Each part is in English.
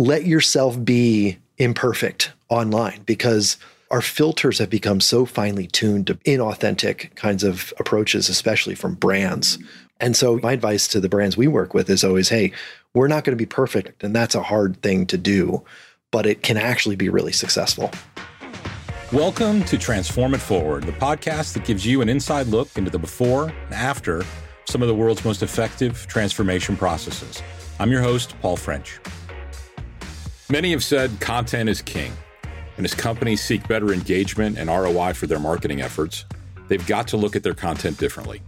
let yourself be imperfect online because our filters have become so finely tuned to inauthentic kinds of approaches, especially from brands. And so, my advice to the brands we work with is always hey, we're not going to be perfect. And that's a hard thing to do, but it can actually be really successful. Welcome to Transform It Forward, the podcast that gives you an inside look into the before and after some of the world's most effective transformation processes. I'm your host, Paul French. Many have said content is king. And as companies seek better engagement and ROI for their marketing efforts, they've got to look at their content differently.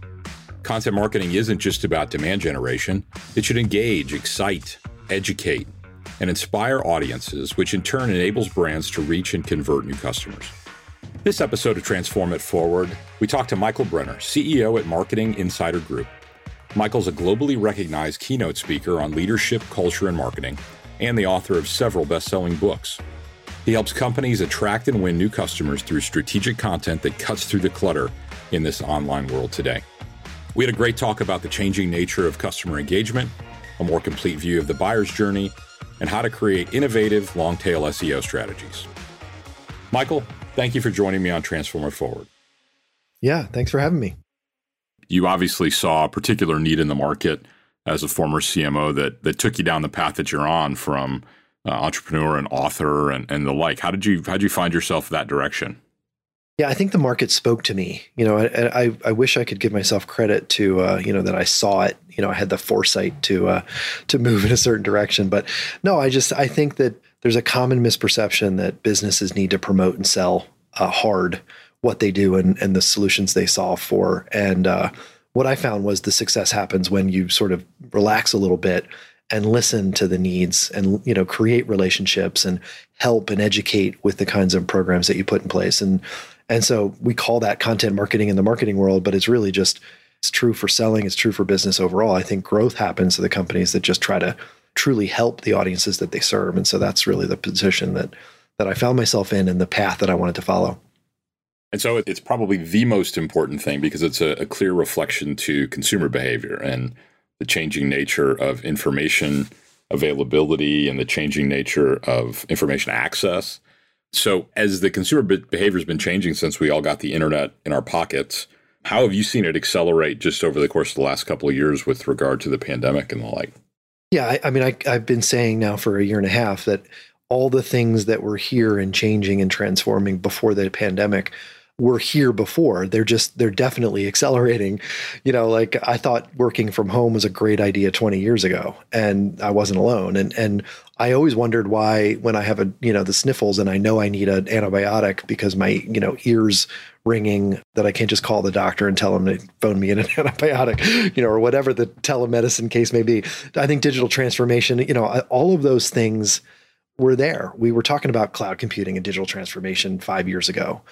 Content marketing isn't just about demand generation, it should engage, excite, educate, and inspire audiences, which in turn enables brands to reach and convert new customers. This episode of Transform It Forward, we talk to Michael Brenner, CEO at Marketing Insider Group. Michael's a globally recognized keynote speaker on leadership, culture, and marketing, and the author of several best selling books. He helps companies attract and win new customers through strategic content that cuts through the clutter in this online world today. We had a great talk about the changing nature of customer engagement, a more complete view of the buyer's journey, and how to create innovative long tail SEO strategies. Michael, thank you for joining me on Transform It Forward. Yeah, thanks for having me. You obviously saw a particular need in the market as a former CMO that that took you down the path that you're on from uh, entrepreneur and author and, and the like. How did you how did you find yourself that direction? Yeah, I think the market spoke to me. You know, I I, I wish I could give myself credit to uh, you know that I saw it. You know, I had the foresight to uh, to move in a certain direction. But no, I just I think that there's a common misperception that businesses need to promote and sell uh, hard what they do and and the solutions they solve for. And uh, what I found was the success happens when you sort of relax a little bit and listen to the needs and you know create relationships and help and educate with the kinds of programs that you put in place. And and so we call that content marketing in the marketing world but it's really just it's true for selling it's true for business overall. I think growth happens to the companies that just try to truly help the audiences that they serve. And so that's really the position that that i found myself in and the path that i wanted to follow and so it's probably the most important thing because it's a, a clear reflection to consumer behavior and the changing nature of information availability and the changing nature of information access. So, as the consumer behavior has been changing since we all got the internet in our pockets, how have you seen it accelerate just over the course of the last couple of years with regard to the pandemic and the like? Yeah, I, I mean, I, I've been saying now for a year and a half that all the things that were here and changing and transforming before the pandemic were here before. They're just they're definitely accelerating. You know, like I thought working from home was a great idea 20 years ago and I wasn't alone. And and I always wondered why when I have a, you know, the sniffles and I know I need an antibiotic because my, you know, ears ringing that I can't just call the doctor and tell him to phone me in an antibiotic, you know, or whatever the telemedicine case may be. I think digital transformation, you know, all of those things were there. We were talking about cloud computing and digital transformation 5 years ago.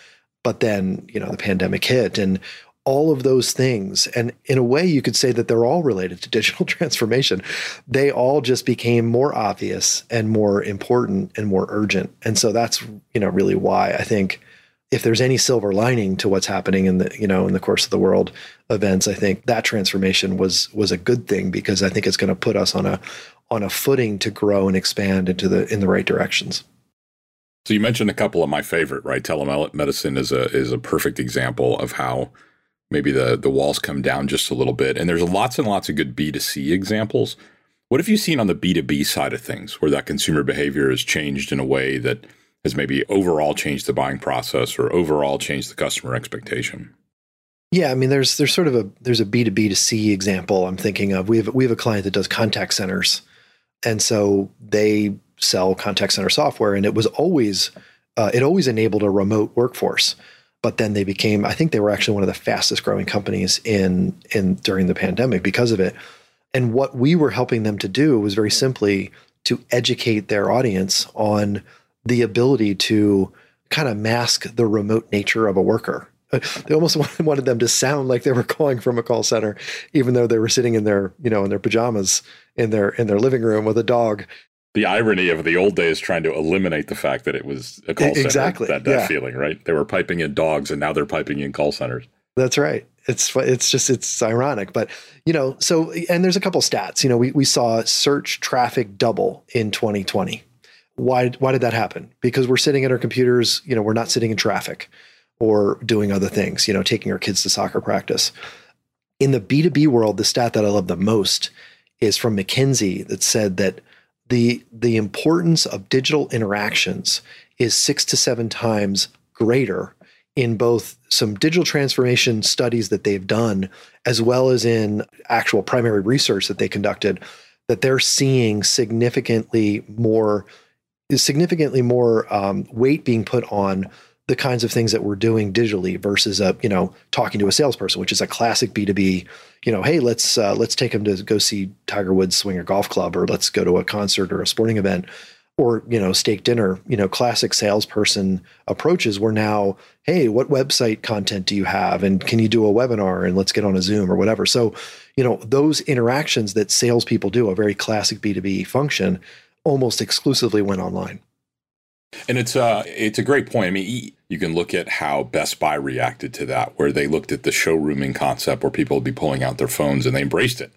But then, you know, the pandemic hit and all of those things. And in a way, you could say that they're all related to digital transformation. They all just became more obvious and more important and more urgent. And so that's, you know, really why I think if there's any silver lining to what's happening in the, you know, in the course of the world events, I think that transformation was was a good thing because I think it's going to put us on a on a footing to grow and expand into the in the right directions. So you mentioned a couple of my favorite, right? Telemedicine is a is a perfect example of how maybe the the walls come down just a little bit. And there's lots and lots of good B2C examples. What have you seen on the B2B side of things where that consumer behavior has changed in a way that has maybe overall changed the buying process or overall changed the customer expectation? Yeah, I mean, there's there's sort of a there's a B two B to C example I'm thinking of. We have we have a client that does contact centers, and so they sell contact center software, and it was always uh, it always enabled a remote workforce. But then they became, I think they were actually one of the fastest growing companies in in during the pandemic because of it. And what we were helping them to do was very simply to educate their audience on the ability to kind of mask the remote nature of a worker. They almost wanted them to sound like they were calling from a call center, even though they were sitting in their, you know, in their pajamas in their in their living room with a dog the irony of the old days trying to eliminate the fact that it was a call center. Exactly. That, that yeah. feeling, right? They were piping in dogs and now they're piping in call centers. That's right. It's it's just it's ironic, but you know, so and there's a couple stats. You know, we we saw search traffic double in 2020 Why why did that happen? Because we're sitting at our computers, you know, we're not sitting in traffic or doing other things, you know, taking our kids to soccer practice. In the B2B world, the stat that I love the most is from McKinsey that said that the the importance of digital interactions is 6 to 7 times greater in both some digital transformation studies that they've done as well as in actual primary research that they conducted that they're seeing significantly more significantly more um, weight being put on the kinds of things that we're doing digitally versus a you know talking to a salesperson, which is a classic B two B. You know, hey, let's uh, let's take them to go see Tiger Woods swing a golf club, or let's go to a concert or a sporting event, or you know, steak dinner. You know, classic salesperson approaches. Where now, hey, what website content do you have, and can you do a webinar, and let's get on a Zoom or whatever. So, you know, those interactions that salespeople do, a very classic B two B function, almost exclusively went online. And it's uh, it's a great point. I mean, you can look at how Best Buy reacted to that, where they looked at the showrooming concept, where people would be pulling out their phones, and they embraced it,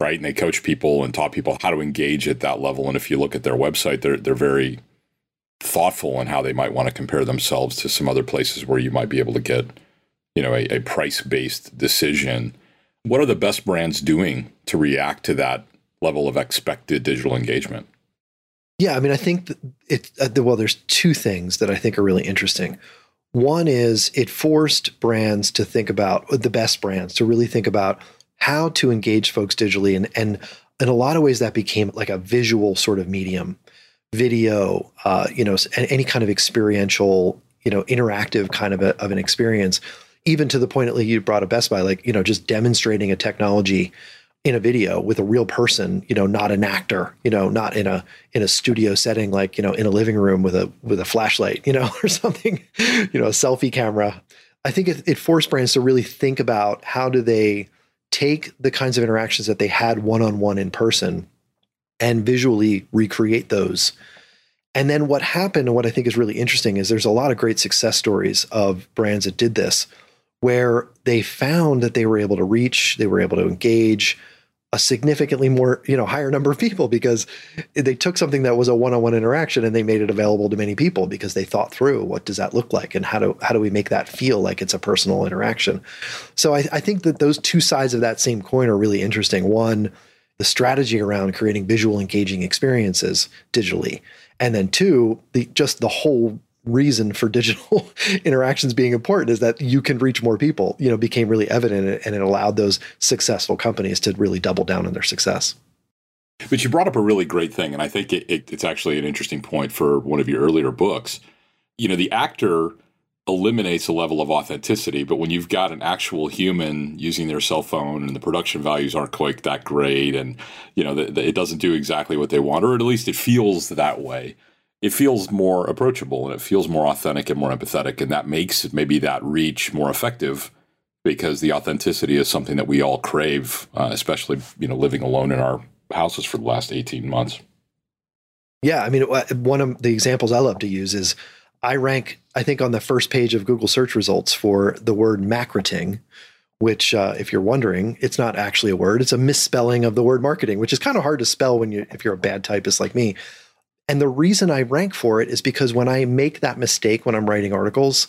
right? And they coached people and taught people how to engage at that level. And if you look at their website, they're they're very thoughtful in how they might want to compare themselves to some other places where you might be able to get, you know, a, a price based decision. What are the best brands doing to react to that level of expected digital engagement? Yeah, I mean, I think it. Uh, well, there's two things that I think are really interesting. One is it forced brands to think about the best brands to really think about how to engage folks digitally, and and in a lot of ways that became like a visual sort of medium, video, uh, you know, any kind of experiential, you know, interactive kind of a, of an experience. Even to the point, least you brought a Best Buy, like you know, just demonstrating a technology in a video with a real person, you know, not an actor, you know, not in a in a studio setting like, you know, in a living room with a with a flashlight, you know, or something, you know, a selfie camera. I think it, it forced brands to really think about how do they take the kinds of interactions that they had one-on-one in person and visually recreate those. And then what happened and what I think is really interesting is there's a lot of great success stories of brands that did this where they found that they were able to reach, they were able to engage, a significantly more you know higher number of people because they took something that was a one-on-one interaction and they made it available to many people because they thought through what does that look like and how do how do we make that feel like it's a personal interaction. So I, I think that those two sides of that same coin are really interesting. One the strategy around creating visual engaging experiences digitally. And then two the just the whole reason for digital interactions being important is that you can reach more people you know became really evident and it allowed those successful companies to really double down on their success. But you brought up a really great thing and i think it, it, it's actually an interesting point for one of your earlier books. You know the actor eliminates a level of authenticity but when you've got an actual human using their cell phone and the production values aren't quite that great and you know the, the, it doesn't do exactly what they want or at least it feels that way it feels more approachable and it feels more authentic and more empathetic and that makes maybe that reach more effective because the authenticity is something that we all crave uh, especially you know living alone in our houses for the last 18 months. Yeah i mean one of the examples i love to use is i rank i think on the first page of google search results for the word marketing which uh, if you're wondering it's not actually a word it's a misspelling of the word marketing which is kind of hard to spell when you if you're a bad typist like me and the reason I rank for it is because when I make that mistake when I'm writing articles,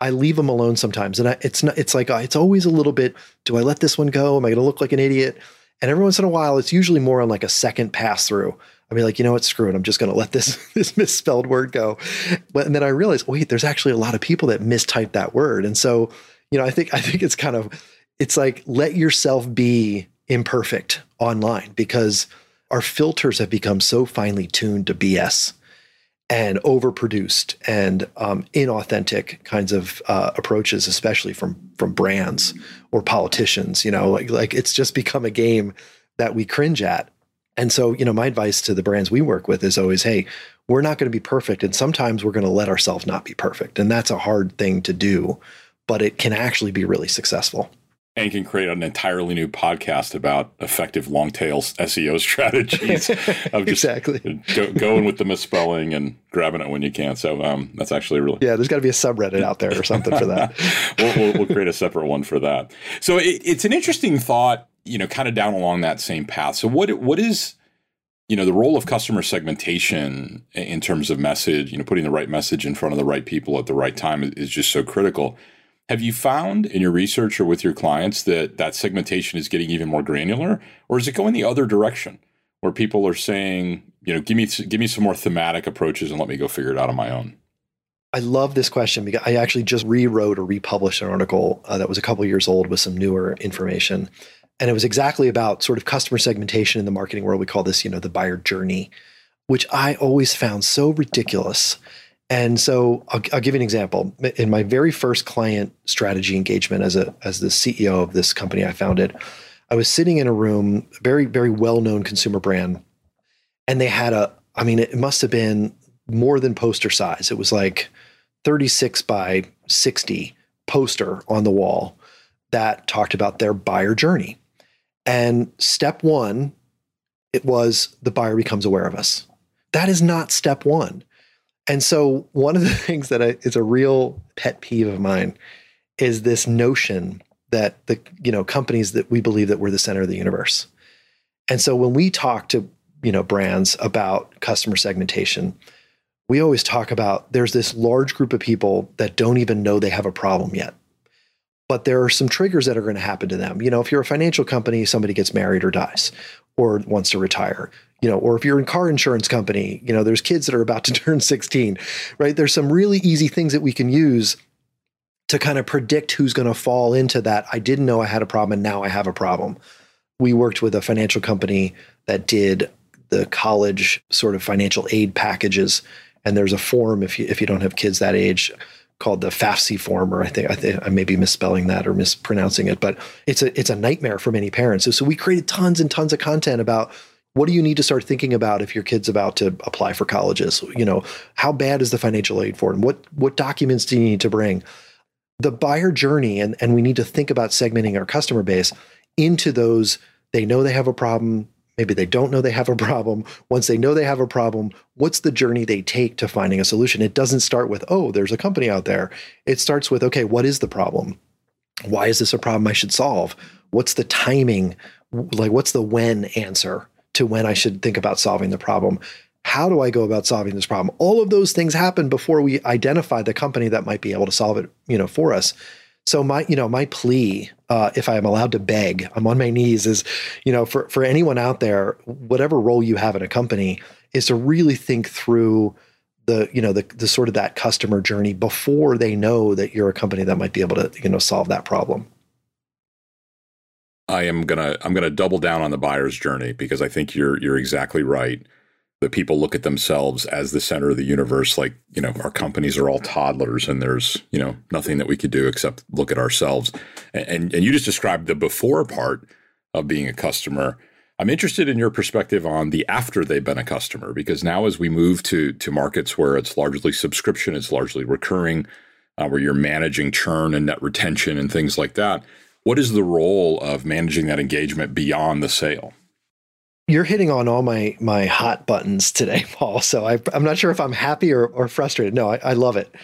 I leave them alone sometimes. And I, it's not, it's like, uh, it's always a little bit, do I let this one go? Am I going to look like an idiot? And every once in a while, it's usually more on like a second pass through. I mean, like, you know what, screw it. I'm just going to let this, this misspelled word go. But, and then I realized, wait, there's actually a lot of people that mistype that word. And so, you know, I think, I think it's kind of, it's like, let yourself be imperfect online because our filters have become so finely tuned to BS and overproduced and um, inauthentic kinds of uh, approaches, especially from from brands or politicians. You know, like like it's just become a game that we cringe at. And so, you know, my advice to the brands we work with is always, hey, we're not going to be perfect, and sometimes we're going to let ourselves not be perfect, and that's a hard thing to do, but it can actually be really successful and can create an entirely new podcast about effective long tail SEO strategies of just exactly go, going with the misspelling and grabbing it when you can. So um, that's actually really yeah. There's got to be a subreddit out there or something for that. we'll, we'll, we'll, create a separate one for that. So it, it's an interesting thought, you know, kind of down along that same path. So what what is you know the role of customer segmentation in terms of message you know putting the right message in front of the right people at the right time is just so critical have you found in your research or with your clients that that segmentation is getting even more granular or is it going the other direction where people are saying you know give me give me some more thematic approaches and let me go figure it out on my own I love this question because I actually just rewrote or republished an article uh, that was a couple years old with some newer information and it was exactly about sort of customer segmentation in the marketing world. We call this, you know, the buyer journey, which I always found so ridiculous. And so I'll, I'll give you an example. In my very first client strategy engagement as a as the CEO of this company I founded, I was sitting in a room, very very well known consumer brand, and they had a. I mean, it must have been more than poster size. It was like 36 by 60 poster on the wall that talked about their buyer journey. And step one, it was the buyer becomes aware of us. That is not step one. And so, one of the things that I, is a real pet peeve of mine is this notion that the you know companies that we believe that we're the center of the universe. And so, when we talk to you know brands about customer segmentation, we always talk about there's this large group of people that don't even know they have a problem yet but there are some triggers that are going to happen to them. You know, if you're a financial company, somebody gets married or dies or wants to retire, you know, or if you're in car insurance company, you know, there's kids that are about to turn 16, right? There's some really easy things that we can use to kind of predict who's going to fall into that. I didn't know I had a problem and now I have a problem. We worked with a financial company that did the college sort of financial aid packages and there's a form if you if you don't have kids that age called the FAFSA form, or I think I, think I may be misspelling that or mispronouncing it, but it's a it's a nightmare for many parents. So, so we created tons and tons of content about what do you need to start thinking about if your kid's about to apply for colleges? You know, how bad is the financial aid for them? What what documents do you need to bring? The buyer journey, and and we need to think about segmenting our customer base into those. They know they have a problem. Maybe they don't know they have a problem. Once they know they have a problem, what's the journey they take to finding a solution? It doesn't start with, oh, there's a company out there. It starts with, okay, what is the problem? Why is this a problem I should solve? What's the timing? Like, what's the when answer to when I should think about solving the problem? How do I go about solving this problem? All of those things happen before we identify the company that might be able to solve it, you know, for us. So my, you know, my plea, uh, if I am allowed to beg, I'm on my knees, is, you know, for for anyone out there, whatever role you have in a company, is to really think through the, you know, the the sort of that customer journey before they know that you're a company that might be able to, you know, solve that problem. I am gonna I'm gonna double down on the buyer's journey because I think you're you're exactly right that people look at themselves as the center of the universe like you know our companies are all toddlers and there's you know nothing that we could do except look at ourselves. And and you just described the before part of being a customer. I'm interested in your perspective on the after they've been a customer because now as we move to to markets where it's largely subscription it's largely recurring uh, where you're managing churn and net retention and things like that what is the role of managing that engagement beyond the sale you're hitting on all my my hot buttons today, Paul. So I, am not sure if I'm happy or, or frustrated. No, I, I love it.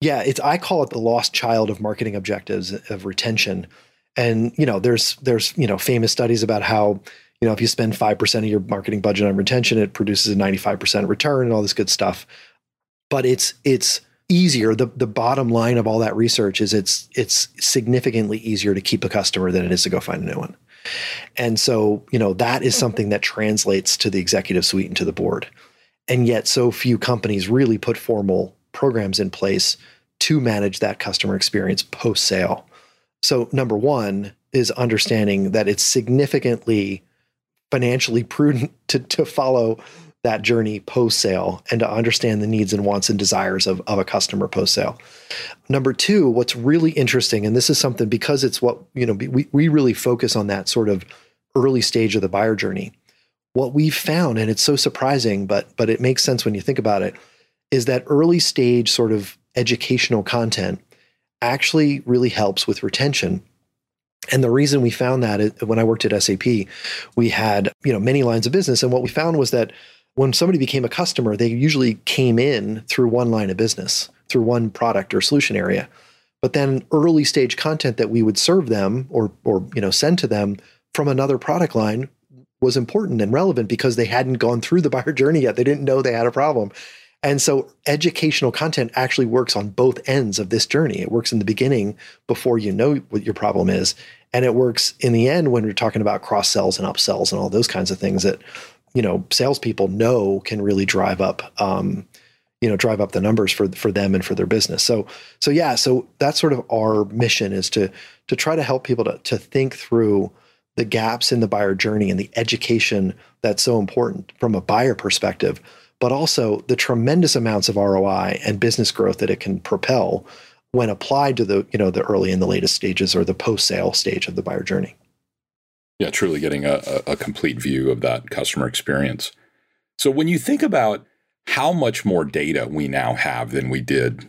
Yeah, it's I call it the lost child of marketing objectives of retention. And you know, there's there's you know famous studies about how you know if you spend five percent of your marketing budget on retention, it produces a 95 percent return and all this good stuff. But it's it's easier. The the bottom line of all that research is it's it's significantly easier to keep a customer than it is to go find a new one. And so, you know, that is mm-hmm. something that translates to the executive suite and to the board. And yet, so few companies really put formal programs in place to manage that customer experience post sale. So, number one is understanding that it's significantly financially prudent to, to follow that journey post sale and to understand the needs and wants and desires of, of a customer post sale. Number two, what's really interesting, and this is something because it's what, you know, we, we really focus on that sort of early stage of the buyer journey. What we've found, and it's so surprising, but but it makes sense when you think about it, is that early stage sort of educational content actually really helps with retention and the reason we found that when I worked at SAP, we had you know many lines of business, and what we found was that when somebody became a customer, they usually came in through one line of business, through one product or solution area. But then early stage content that we would serve them or or you know send to them from another product line was important and relevant because they hadn't gone through the buyer journey yet. They didn't know they had a problem. And so educational content actually works on both ends of this journey. It works in the beginning before you know what your problem is. And it works in the end when we're talking about cross sells and upsells and all those kinds of things that, you know, salespeople know can really drive up, um, you know, drive up the numbers for for them and for their business. So, so yeah, so that's sort of our mission is to to try to help people to to think through the gaps in the buyer journey and the education that's so important from a buyer perspective but also the tremendous amounts of ROI and business growth that it can propel when applied to the you know the early and the latest stages or the post sale stage of the buyer journey. Yeah, truly getting a, a complete view of that customer experience. So when you think about how much more data we now have than we did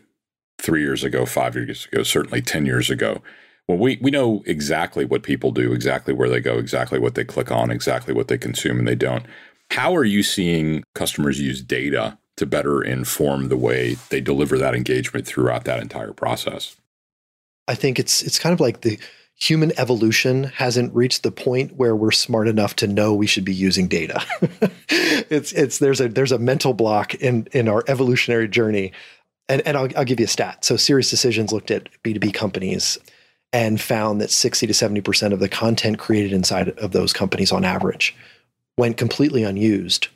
three years ago, five years ago, certainly 10 years ago. Well, we, we know exactly what people do, exactly where they go, exactly what they click on, exactly what they consume and they don't. How are you seeing customers use data to better inform the way they deliver that engagement throughout that entire process? I think it's it's kind of like the human evolution hasn't reached the point where we're smart enough to know we should be using data. it's it's there's a there's a mental block in in our evolutionary journey. And and I'll, I'll give you a stat. So SiriusDecisions looked at B2B companies and found that 60 to 70% of the content created inside of those companies on average went completely unused.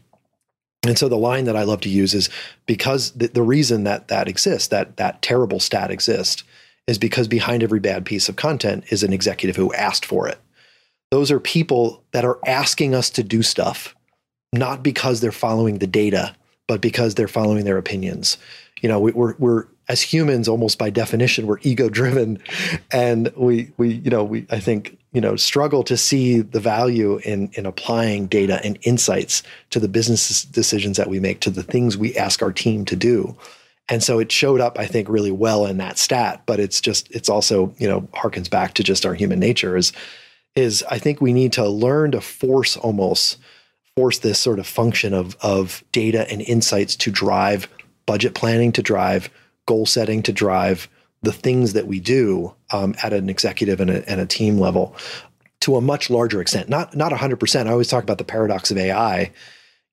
And so the line that I love to use is because the, the reason that that exists, that that terrible stat exists, is because behind every bad piece of content is an executive who asked for it. Those are people that are asking us to do stuff, not because they're following the data, but because they're following their opinions. You know, we, we're we're as humans, almost by definition, we're ego driven, and we we you know we I think you know struggle to see the value in in applying data and insights to the business decisions that we make to the things we ask our team to do and so it showed up i think really well in that stat but it's just it's also you know harkens back to just our human nature is is i think we need to learn to force almost force this sort of function of of data and insights to drive budget planning to drive goal setting to drive the things that we do um, at an executive and a, and a, team level to a much larger extent. Not not 100%. I always talk about the paradox of AI.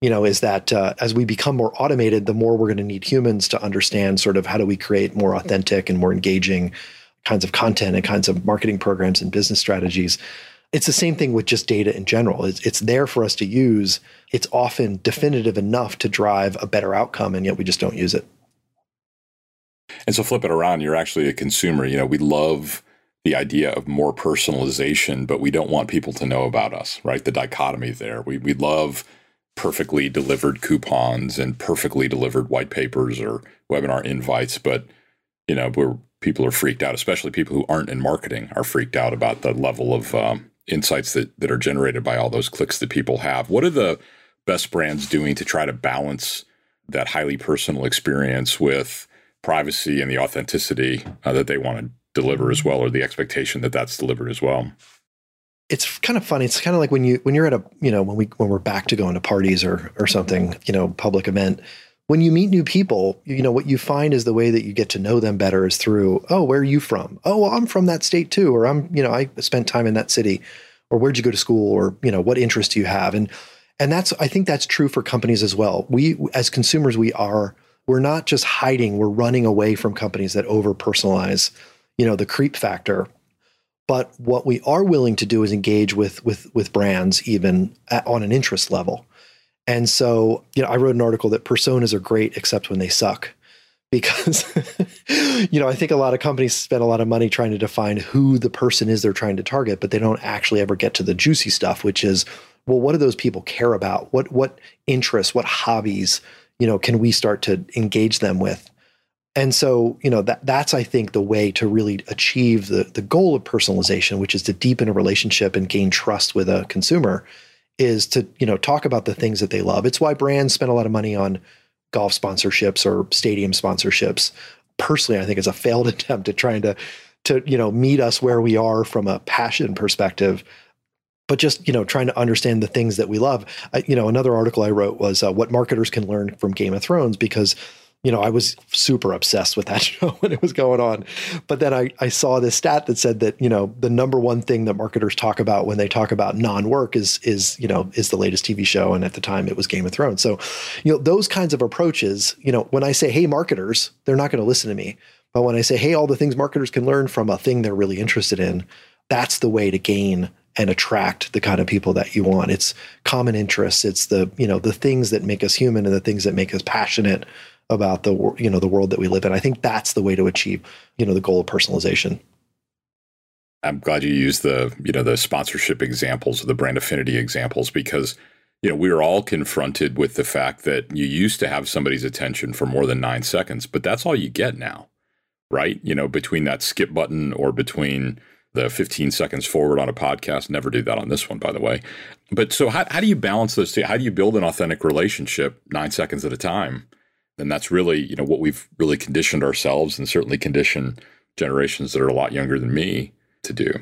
You know, is that uh, as we become more automated, the more we're going to need humans to understand sort of how do we create more authentic and more engaging kinds of content and kinds of marketing programs and business strategies. It's the same thing with just data in general. It's, it's there for us to use. It's often definitive enough to drive a better outcome, and yet we just don't use it. And so flip it around, you're actually a consumer. You know, we love the idea of more personalization, but we don't want people to know about us, right? The dichotomy there. We we love perfectly delivered coupons and perfectly delivered white papers or webinar invites, but you know, where people are freaked out, especially people who aren't in marketing are freaked out about the level of um, insights that that are generated by all those clicks that people have. What are the best brands doing to try to balance that highly personal experience with privacy and the authenticity uh, that they want to deliver as well, or the expectation that that's delivered as well. It's kind of funny. It's kind of like when you when you're at a you know when we when we're back to going to parties or or something you know public event. When you meet new people, you know what you find is the way that you get to know them better is through oh where are you from oh well, I'm from that state too or I'm you know I spent time in that city or where'd you go to school or you know what interests do you have and and that's I think that's true for companies as well. We as consumers we are we're not just hiding, we're running away from companies that over personalize, you know, the creep factor. But what we are willing to do is engage with with with brands even at, on an interest level. And so, you know, I wrote an article that personas are great except when they suck. Because, you know, I think a lot of companies spend a lot of money trying to define who the person is they're trying to target, but they don't actually ever get to the juicy stuff, which is, well, what do those people care about? What what interests, what hobbies, you know, can we start to engage them with? And so, you know, that that's I think the way to really achieve the the goal of personalization, which is to deepen a relationship and gain trust with a consumer, is to, you know, talk about the things that they love. It's why brands spend a lot of money on golf sponsorships or stadium sponsorships. Personally, I think it's a failed attempt at trying to to, you know, meet us where we are from a passion perspective but just you know trying to understand the things that we love I, you know another article i wrote was uh, what marketers can learn from game of thrones because you know, I was super obsessed with that show when it was going on. But then I, I saw this stat that said that, you know, the number one thing that marketers talk about when they talk about non-work is is, you know, is the latest TV show. And at the time it was Game of Thrones. So, you know, those kinds of approaches, you know, when I say, hey, marketers, they're not going to listen to me. But when I say, hey, all the things marketers can learn from a thing they're really interested in, that's the way to gain and attract the kind of people that you want. It's common interests. It's the, you know, the things that make us human and the things that make us passionate about the you know the world that we live in. I think that's the way to achieve you know the goal of personalization. I'm glad you used the you know the sponsorship examples the brand affinity examples because you know we are all confronted with the fact that you used to have somebody's attention for more than nine seconds, but that's all you get now, right? You know between that skip button or between the 15 seconds forward on a podcast. Never do that on this one, by the way. But so how, how do you balance those two? How do you build an authentic relationship nine seconds at a time? And that's really, you know, what we've really conditioned ourselves and certainly conditioned generations that are a lot younger than me to do.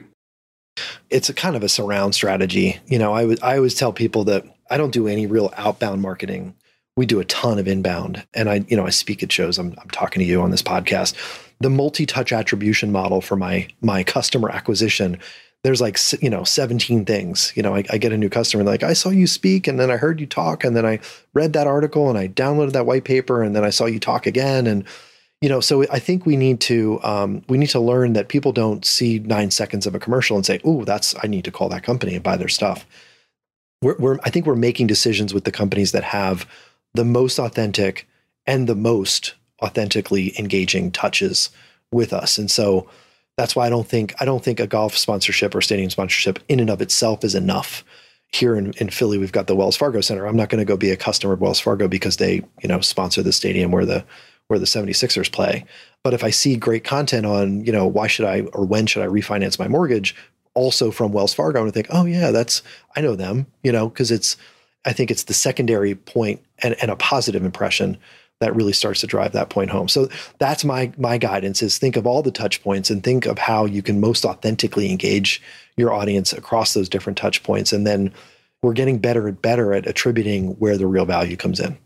It's a kind of a surround strategy. You know, I would I always tell people that I don't do any real outbound marketing. We do a ton of inbound. And I, you know, I speak at shows. I'm, I'm talking to you on this podcast. The multi-touch attribution model for my my customer acquisition there's like you know 17 things. You know I, I, get a new customer like i saw you speak and then i heard you talk and then i read that article and i downloaded that white paper and then i saw you talk again. And you know so i think we need to um, we need to learn that people don't see nine seconds of a commercial and say oh that's i need to call that company and buy their stuff. We're, we're i think we're making decisions with the companies that have the most authentic and the most authentically engaging touches with us. And so that's why I don't think I don't think a golf sponsorship or stadium sponsorship in and of itself is enough. Here in, in Philly, we've got the Wells Fargo Center. I'm not going to go be a customer of Wells Fargo because they, you know, sponsor the stadium where the where the 76ers play. But if I see great content on, you know, why should I or when should I refinance my mortgage also from Wells Fargo, I'm going to think, oh yeah, that's I know them, you know, because it's I think it's the secondary point and, and a positive impression that really starts to drive that point home. So that's my my guidance is think of all the touch points and think of how you can most authentically engage your audience across those different touch points and then we're getting better and better at attributing where the real value comes in.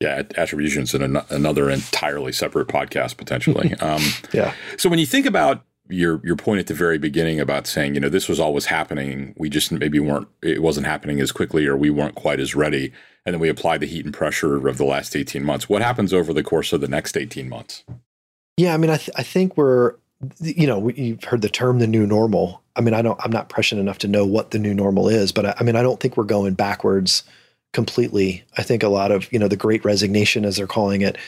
Yeah, attributions in an, another entirely separate podcast potentially. Um, yeah. So when you think about your your point at the very beginning about saying you know this was always happening, we just maybe weren't it wasn't happening as quickly or we weren't quite as ready and then we applied the heat and pressure of the last 18 months. What happens over the course of the next 18 months? Yeah, I mean, I, th- I think we're, you know, you've heard the term the new normal. I mean, I don't, I'm not prescient enough to know what the new normal is, but I, I mean, I don't think we're going backwards completely. I think a lot of, you know, the great resignation, as they're calling it,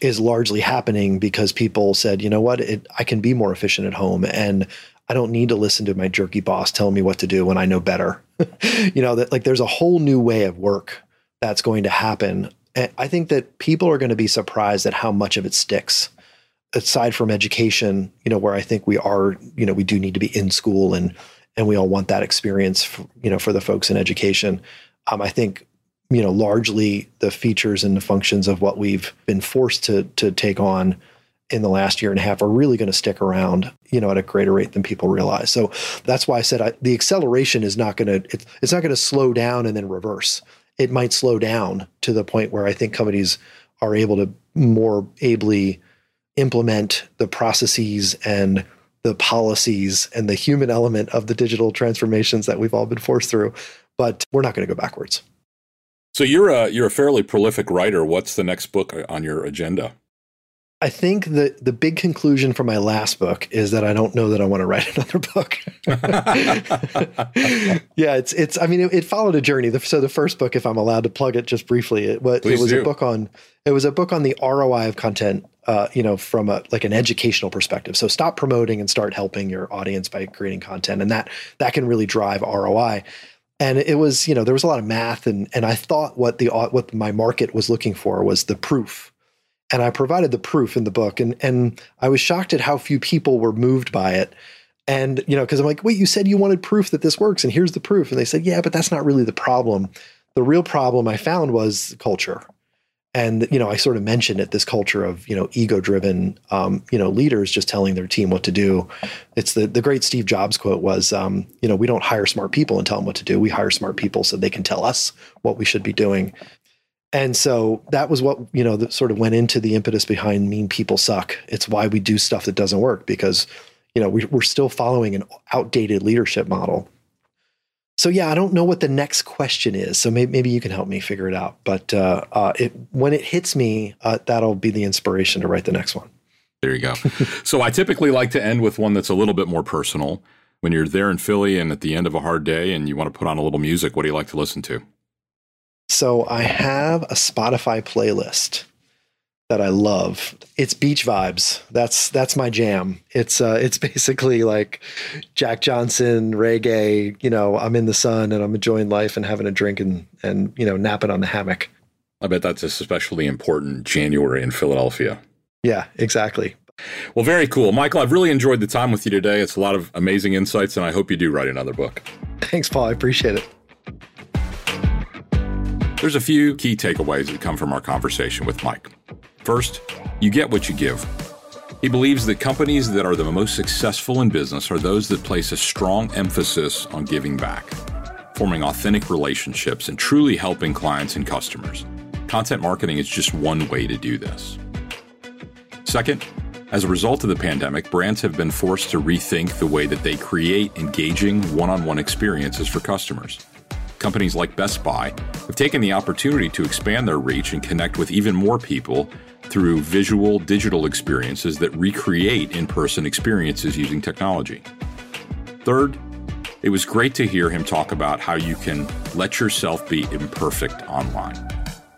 is largely happening because people said, you know what, it, I can be more efficient at home and I don't need to listen to my jerky boss telling me what to do when I know better. you know, that like there's a whole new way of work that's going to happen. And I think that people are going to be surprised at how much of it sticks. Aside from education, you know, where I think we are, you know, we do need to be in school and and we all want that experience, for, you know, for the folks in education. Um, I think, you know, largely the features and the functions of what we've been forced to to take on in the last year and a half are really going to stick around, you know, at a greater rate than people realize. So that's why I said I, the acceleration is not going to it, it's not going to slow down and then reverse it might slow down to the point where I think companies are able to more ably implement the processes and the policies and the human element of the digital transformations that we've all been forced through. But we're not going to go backwards. So you're a you're a fairly prolific writer. What's the next book on your agenda? I think the the big conclusion from my last book is that I don't know that I want to write another book. yeah, it's it's. I mean, it, it, followed a journey. So the first book, if I'm allowed to plug it just briefly, it, it was do. a book on it was a book on the ROI of content. Uh, you know, from a like an educational perspective. So stop promoting and start helping your audience by creating content, and that that can really drive ROI. And it was, you know, there was a lot of math, and and I thought what the uh, what my market was looking for was the proof and I provided the proof in the book, and and I was shocked at how few people were moved by it. And you know, because I'm like, wait, you said you wanted proof that this works, and here's the proof. And they said, yeah, but that's not really the problem. The real problem I found was culture. And you know, I sort of mentioned it. This culture of you know ego-driven, um, you know, leaders just telling their team what to do. It's the the great Steve Jobs quote was, um, you know, we don't hire smart people and tell them what to do. We hire smart people so they can tell us what we should be doing. And so that was what, you know, that sort of went into the impetus behind mean people suck. It's why we do stuff that doesn't work because, you know, we, we're still following an outdated leadership model. So yeah, I don't know what the next question is. So maybe, maybe you can help me figure it out. But uh, uh, it, when it hits me, uh, that'll be the inspiration to write the next one. There you go. so I typically like to end with one that's a little bit more personal. When you're there in Philly and at the end of a hard day and you want to put on a little music, what do you like to listen to? So I have a Spotify playlist that I love. It's beach vibes. That's that's my jam. It's uh it's basically like Jack Johnson, reggae, you know, I'm in the sun and I'm enjoying life and having a drink and and you know, napping on the hammock. I bet that's especially important January in Philadelphia. Yeah, exactly. Well, very cool. Michael, I've really enjoyed the time with you today. It's a lot of amazing insights and I hope you do write another book. Thanks, Paul. I appreciate it. There's a few key takeaways that come from our conversation with Mike. First, you get what you give. He believes that companies that are the most successful in business are those that place a strong emphasis on giving back, forming authentic relationships, and truly helping clients and customers. Content marketing is just one way to do this. Second, as a result of the pandemic, brands have been forced to rethink the way that they create engaging one on one experiences for customers companies like Best Buy have taken the opportunity to expand their reach and connect with even more people through visual digital experiences that recreate in person experiences using technology. Third, it was great to hear him talk about how you can let yourself be imperfect online.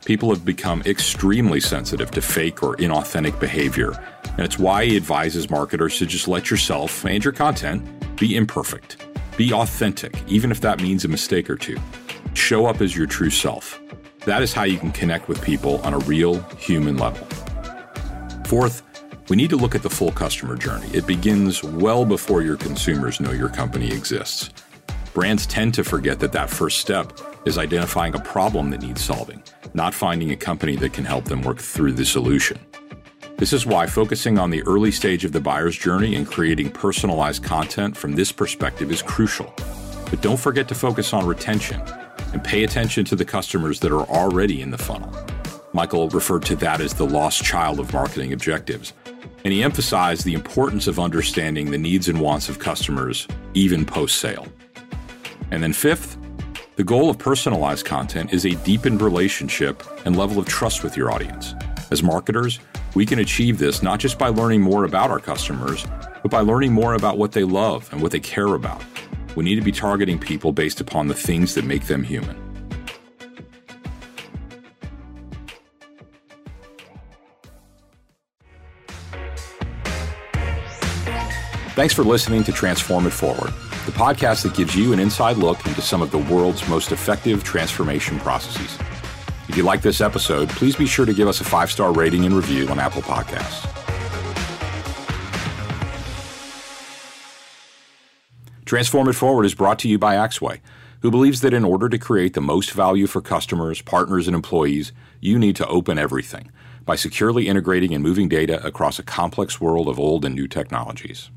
People have become extremely sensitive to fake or inauthentic behavior, and it's why he advises marketers to just let yourself and your content be imperfect. Be authentic, even if that means a mistake or two. Show up as your true self. That is how you can connect with people on a real human level. Fourth, we need to look at the full customer journey. It begins well before your consumers know your company exists. Brands tend to forget that that first step is identifying a problem that needs solving, not finding a company that can help them work through the solution. This is why focusing on the early stage of the buyer's journey and creating personalized content from this perspective is crucial. But don't forget to focus on retention and pay attention to the customers that are already in the funnel. Michael referred to that as the lost child of marketing objectives, and he emphasized the importance of understanding the needs and wants of customers even post sale. And then, fifth, the goal of personalized content is a deepened relationship and level of trust with your audience. As marketers, we can achieve this not just by learning more about our customers, but by learning more about what they love and what they care about. We need to be targeting people based upon the things that make them human. Thanks for listening to Transform It Forward, the podcast that gives you an inside look into some of the world's most effective transformation processes. If you like this episode, please be sure to give us a five star rating and review on Apple Podcasts. Transform It Forward is brought to you by Axway, who believes that in order to create the most value for customers, partners, and employees, you need to open everything by securely integrating and moving data across a complex world of old and new technologies.